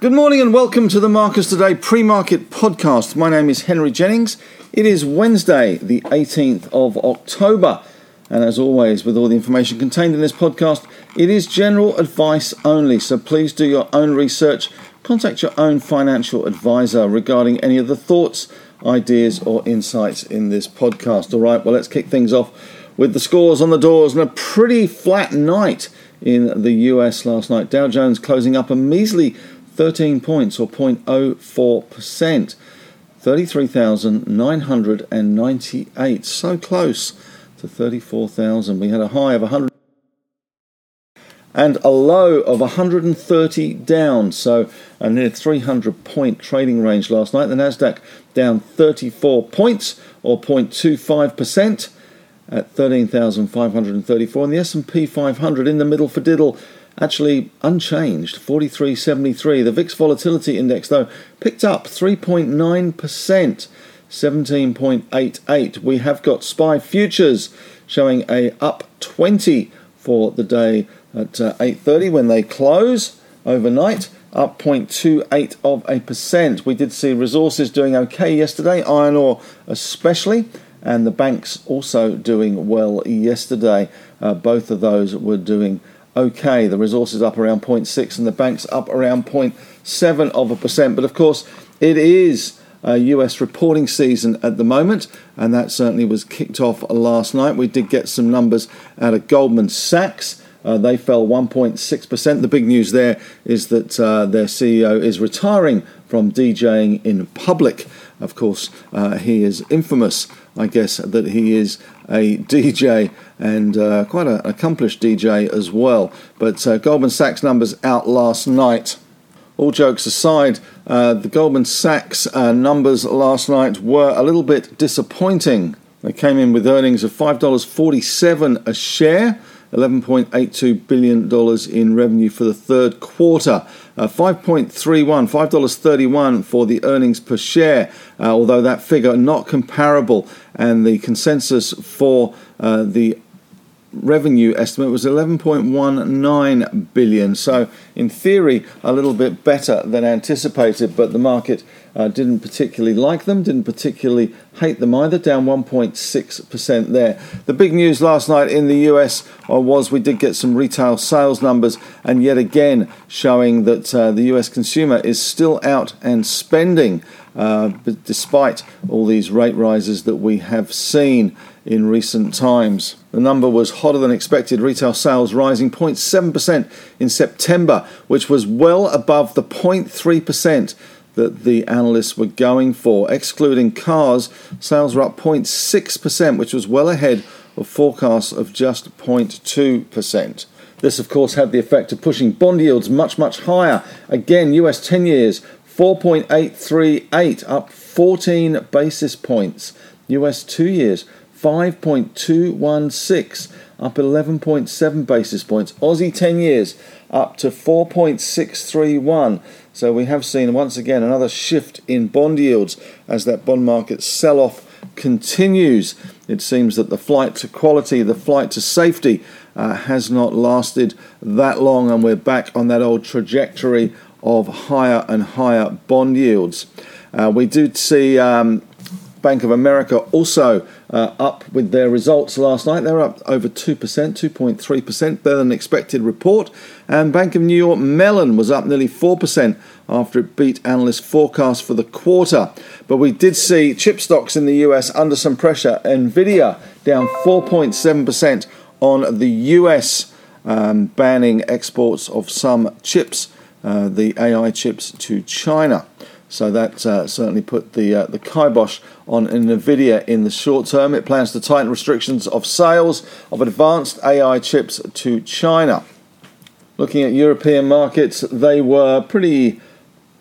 Good morning and welcome to the Marcus Today pre market podcast. My name is Henry Jennings. It is Wednesday, the 18th of October. And as always, with all the information contained in this podcast, it is general advice only. So please do your own research. Contact your own financial advisor regarding any of the thoughts, ideas, or insights in this podcast. All right, well, let's kick things off with the scores on the doors and a pretty flat night in the US last night. Dow Jones closing up a measly 13 points or 0.04%. 33,998. So close to 34,000. We had a high of 100 and a low of 130 down. So a near 300 point trading range last night. The Nasdaq down 34 points or 0.25% at 13,534 and the S&P 500 in the middle for diddle actually unchanged 43.73 the VIX volatility index though picked up 3.9% 17.88 we have got SPI futures showing a up 20 for the day at uh, 8:30 when they close overnight up 0.28 of a percent. We did see resources doing okay yesterday iron ore especially and the banks also doing well yesterday uh, both of those were doing okay. The resources up around 0.6 and the banks up around 0.7 of a percent. But of course, it is a US reporting season at the moment, and that certainly was kicked off last night. We did get some numbers out of Goldman Sachs. Uh, they fell 1.6%. The big news there is that uh, their CEO is retiring from DJing in public. Of course, uh, he is infamous, I guess, that he is a DJ and uh, quite an accomplished DJ as well. But uh, Goldman Sachs numbers out last night. All jokes aside, uh, the Goldman Sachs uh, numbers last night were a little bit disappointing. They came in with earnings of $5.47 a share. $11.82 billion in revenue for the third quarter. Uh, 5.31, $5.31 for the earnings per share, uh, although that figure not comparable. And the consensus for uh, the revenue estimate was 11.19 billion. So, in theory, a little bit better than anticipated, but the market uh, didn't particularly like them, didn't particularly hate them either, down 1.6% there. The big news last night in the US uh, was we did get some retail sales numbers, and yet again showing that uh, the US consumer is still out and spending. Uh, despite all these rate rises that we have seen in recent times. The number was hotter than expected, retail sales rising 0.7% in September, which was well above the 0.3% that the analysts were going for. Excluding cars, sales were up 0.6%, which was well ahead of forecasts of just 0.2%. This, of course, had the effect of pushing bond yields much, much higher. Again, US 10 years 4.838, up 14 basis points. US 2 years 5.216, up 11.7 basis points. Aussie 10 years up to 4.631. So we have seen once again another shift in bond yields as that bond market sell off continues. It seems that the flight to quality, the flight to safety, uh, has not lasted that long, and we're back on that old trajectory of higher and higher bond yields. Uh, we do see um, Bank of America also uh, up with their results last night. They're up over 2%, 2.3%, better than expected report. And Bank of New York Mellon was up nearly 4% after it beat analyst forecasts for the quarter. But we did see chip stocks in the US under some pressure. Nvidia down 4.7% on the US um, banning exports of some chips uh, the AI chips to China. So that uh, certainly put the uh, the kibosh on Nvidia in the short term. It plans to tighten restrictions of sales of advanced AI chips to China. Looking at European markets, they were pretty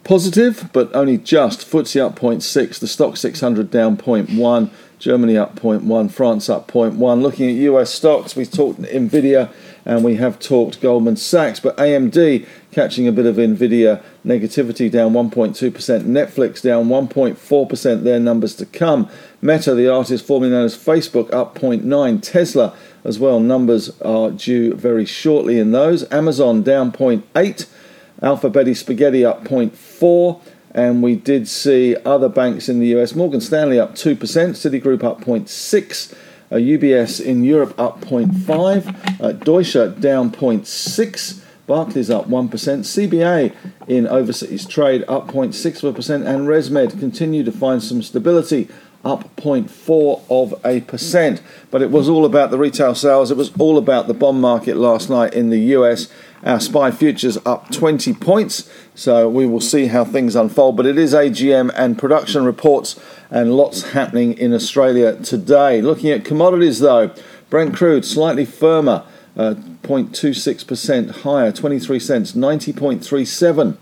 positive, but only just. FTSE up 0.6, the Stoxx 600 down 0.1, Germany up 0.1, France up 0.1. Looking at US stocks, we talked Nvidia and we have talked Goldman Sachs, but AMD catching a bit of Nvidia negativity down 1.2%, Netflix down 1.4%, their numbers to come. Meta, the artist formerly known as Facebook, up 0.9, Tesla as well. Numbers are due very shortly in those. Amazon down 0.8, Alphabeti Spaghetti up 0.4, and we did see other banks in the US. Morgan Stanley up 2%, Citigroup up 0.6. Uh, UBS in Europe up 0.5, uh, Deutsche down 0.6, Barclays up 1%, CBA in overseas trade up 0.6%, and ResMed continue to find some stability up 0.4 of a percent. But it was all about the retail sales. It was all about the bond market last night in the US. Our SPI futures up 20 points. So we will see how things unfold. But it is AGM and production reports and lots happening in Australia today. Looking at commodities though, Brent crude slightly firmer. Uh, 0.26% higher, 23 cents, 90.37.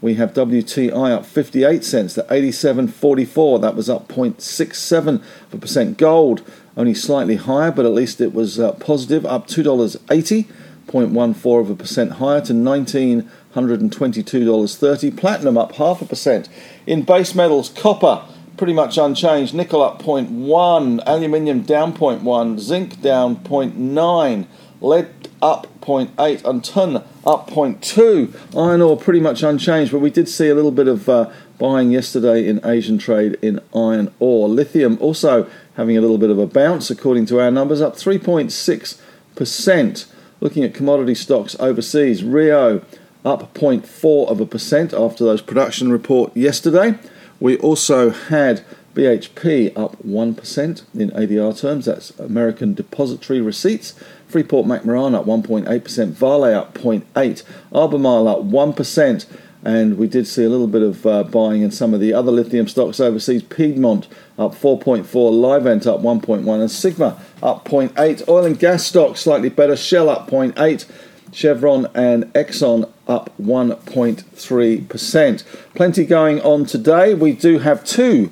We have WTI up 58 cents to 87.44. That was up 0.67%. Gold only slightly higher, but at least it was uh, positive, up $2.80, 0.14 of a percent higher to $1,922.30. Platinum up half a percent. In base metals, copper pretty much unchanged. Nickel up 0.1, aluminium down 0.1, zinc down 0.9 lead up 0.8 and tin up 0.2. Iron ore pretty much unchanged, but we did see a little bit of uh, buying yesterday in Asian trade in iron ore. Lithium also having a little bit of a bounce, according to our numbers, up 3.6%. Looking at commodity stocks overseas, Rio up 0.4 of a percent after those production report yesterday. We also had BHP up 1% in ADR terms, that's American Depository Receipts. Freeport McMoran up 1.8%, Vale up 0.8%, Albemarle up 1%, and we did see a little bit of uh, buying in some of the other lithium stocks overseas. Piedmont up 4.4, Livent up 1.1, and Sigma up 0.8. Oil and gas stocks slightly better, Shell up 0.8. Chevron and Exxon up 1.3%. Plenty going on today. We do have two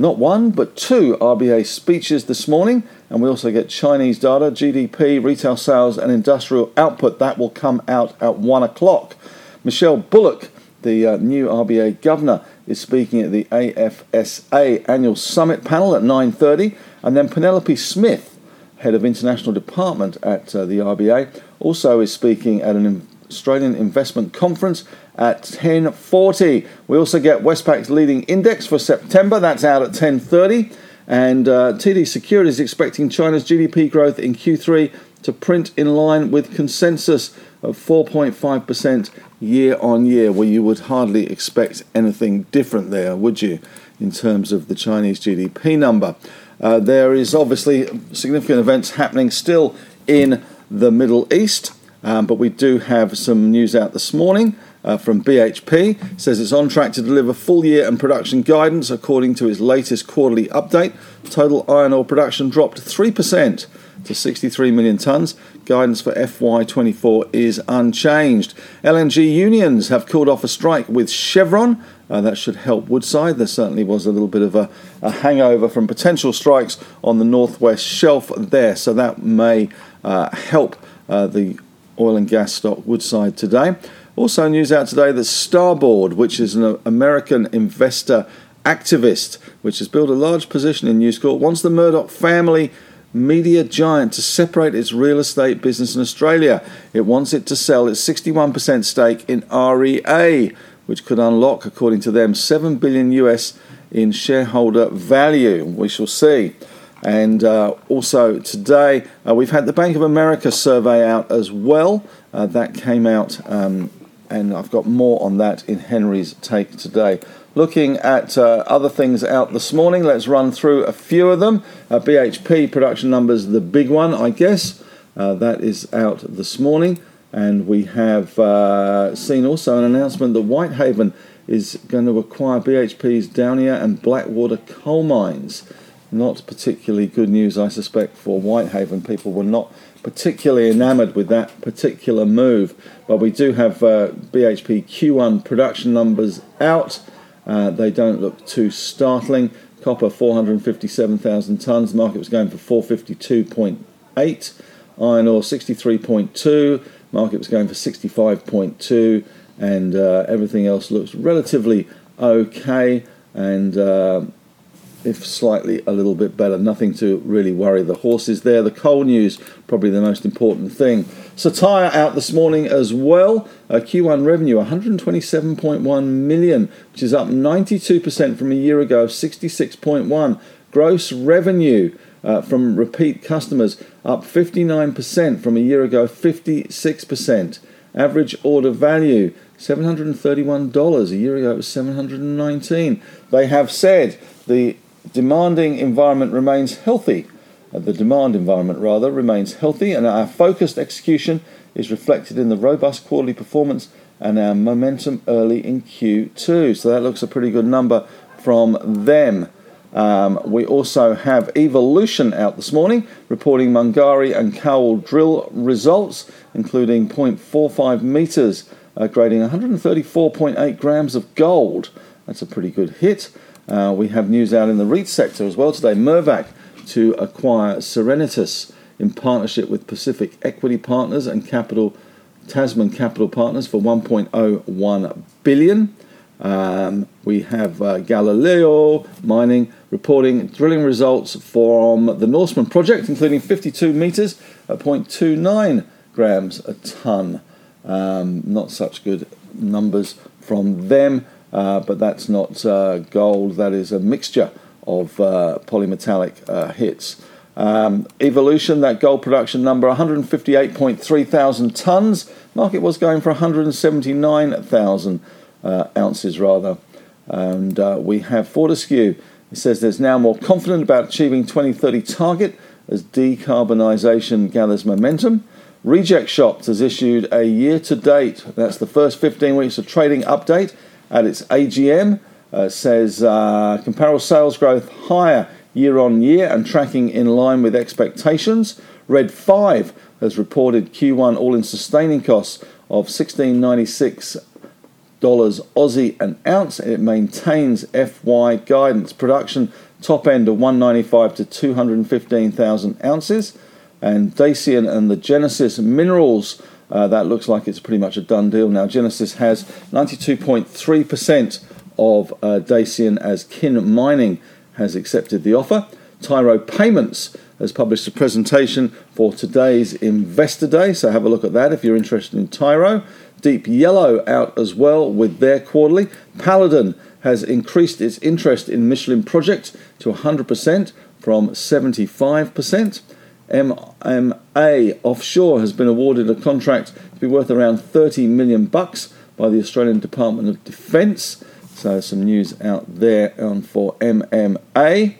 not one, but two RBA speeches this morning. And we also get Chinese data, GDP, retail sales, and industrial output. That will come out at one o'clock. Michelle Bullock, the uh, new RBA governor, is speaking at the AFSA annual summit panel at 9:30, and then Penelope Smith, head of international department at uh, the RBA, also is speaking at an Australian investment conference at 10.40. We also get Westpac's leading index for September. That's out at 10.30. And uh, TD Securities expecting China's GDP growth in Q3 to print in line with consensus of 4.5% year on year, where you would hardly expect anything different there, would you, in terms of the Chinese GDP number? Uh, there is obviously significant events happening still in the Middle East, um, but we do have some news out this morning uh, from BHP says it's on track to deliver full year and production guidance according to its latest quarterly update. Total iron ore production dropped 3% to 63 million tonnes. Guidance for FY24 is unchanged. LNG unions have called off a strike with Chevron. Uh, that should help Woodside. There certainly was a little bit of a, a hangover from potential strikes on the northwest shelf there, so that may uh, help uh, the oil and gas stock Woodside today. Also, news out today that Starboard, which is an American investor activist, which has built a large position in News Corp, wants the Murdoch family media giant to separate its real estate business in Australia. It wants it to sell its 61% stake in REA, which could unlock, according to them, 7 billion US in shareholder value. We shall see. And uh, also today, uh, we've had the Bank of America survey out as well. Uh, that came out um, and I've got more on that in Henry's take today. Looking at uh, other things out this morning, let's run through a few of them. Uh, BHP production numbers, the big one, I guess. Uh, that is out this morning. And we have uh, seen also an announcement that Whitehaven is going to acquire BHP's Daunia and Blackwater coal mines. Not particularly good news, I suspect, for Whitehaven. People were not particularly enamoured with that particular move. But we do have uh, BHP Q1 production numbers out. Uh, they don't look too startling. Copper 457,000 tonnes. Market was going for 452.8. Iron ore 63.2. Market was going for 65.2. And uh, everything else looks relatively okay. And uh, if slightly a little bit better. Nothing to really worry the horses there. The coal news, probably the most important thing. Cettire out this morning as well. Uh, Q1 revenue 127.1 million, which is up 92% from a year ago of 66.1. Gross revenue uh, from repeat customers up 59% from a year ago, 56%. Average order value $731. A year ago it was 719. They have said the demanding environment remains healthy. Uh, the demand environment, rather, remains healthy, and our focused execution is reflected in the robust quarterly performance and our momentum early in Q2. So that looks a pretty good number from them. Um, we also have Evolution out this morning, reporting Mungari and Cowal drill results, including 0.45 metres, uh, grading 134.8 grams of gold. That's a pretty good hit. Uh, we have news out in the REIT sector as well today. Mirvac to acquire Serenitas in partnership with Pacific Equity Partners and Capital Tasman Capital Partners for 1.01 billion. Um, we have uh, Galileo Mining reporting drilling results from the Norseman project, including 52 metres at 0.29 grams a tonne. Um, not such good numbers from them, but that's not uh, gold, that is a mixture of uh, polymetallic uh, hits. Um, evolution, that gold production number 158.3 thousand tonnes. Market was going for 179,000 uh, ounces rather. And uh, we have Fortescue. It says there's now more confident about achieving 2030 target as decarbonisation gathers momentum. Reject Shops has issued a year to date, that's the first 15 weeks of trading update at its AGM. Uh, says uh, comparable sales growth higher year on year and tracking in line with expectations. Red 5 has reported Q1 all in sustaining costs of 1696 dollars Aussie an ounce. And it maintains FY guidance production top end of 195 to 215,000 ounces. And Dacian and the Genesis Minerals, uh, that looks like it's pretty much a done deal now. Genesis has 92.3% of uh, Dacian as Kin Mining has accepted the offer. Tyro Payments has published a presentation for today's Investor Day, so have a look at that if you're interested in Tyro. Deep Yellow out as well with their quarterly. Paladin has increased its interest in Michelin Project to 100% from 75%. MMA Offshore has been awarded a contract to be worth around 30 million bucks by the Australian Department of Defence. So some news out there on for MMA.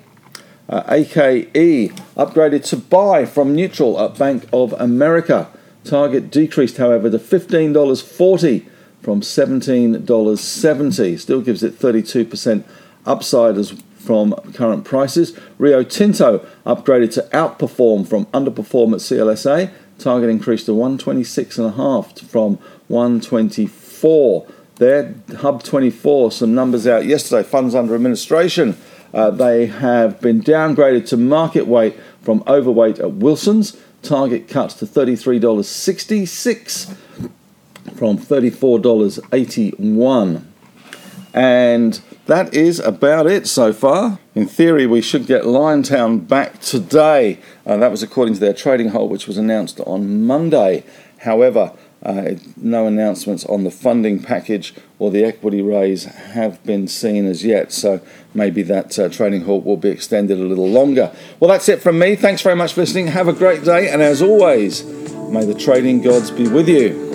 Uh, AKE upgraded to buy from neutral at Bank of America. Target decreased, however, to $15.40 from $17.70. Still gives it 32% upside as from current prices. Rio Tinto upgraded to outperform from underperform at CLSA. Target increased to 126.5 from 124. There, Hub 24, some numbers out yesterday. Funds under administration. Uh, they have been downgraded to market weight from overweight at Wilson's. Target cuts to $33.66 from $34.81. And that is about it so far. In theory, we should get Liontown back today. Uh, that was according to their trading halt, which was announced on Monday. However, uh, no announcements on the funding package or the equity raise have been seen as yet, so maybe that uh, trading halt will be extended a little longer. Well, that's it from me. Thanks very much for listening. Have a great day, and as always, may the trading gods be with you.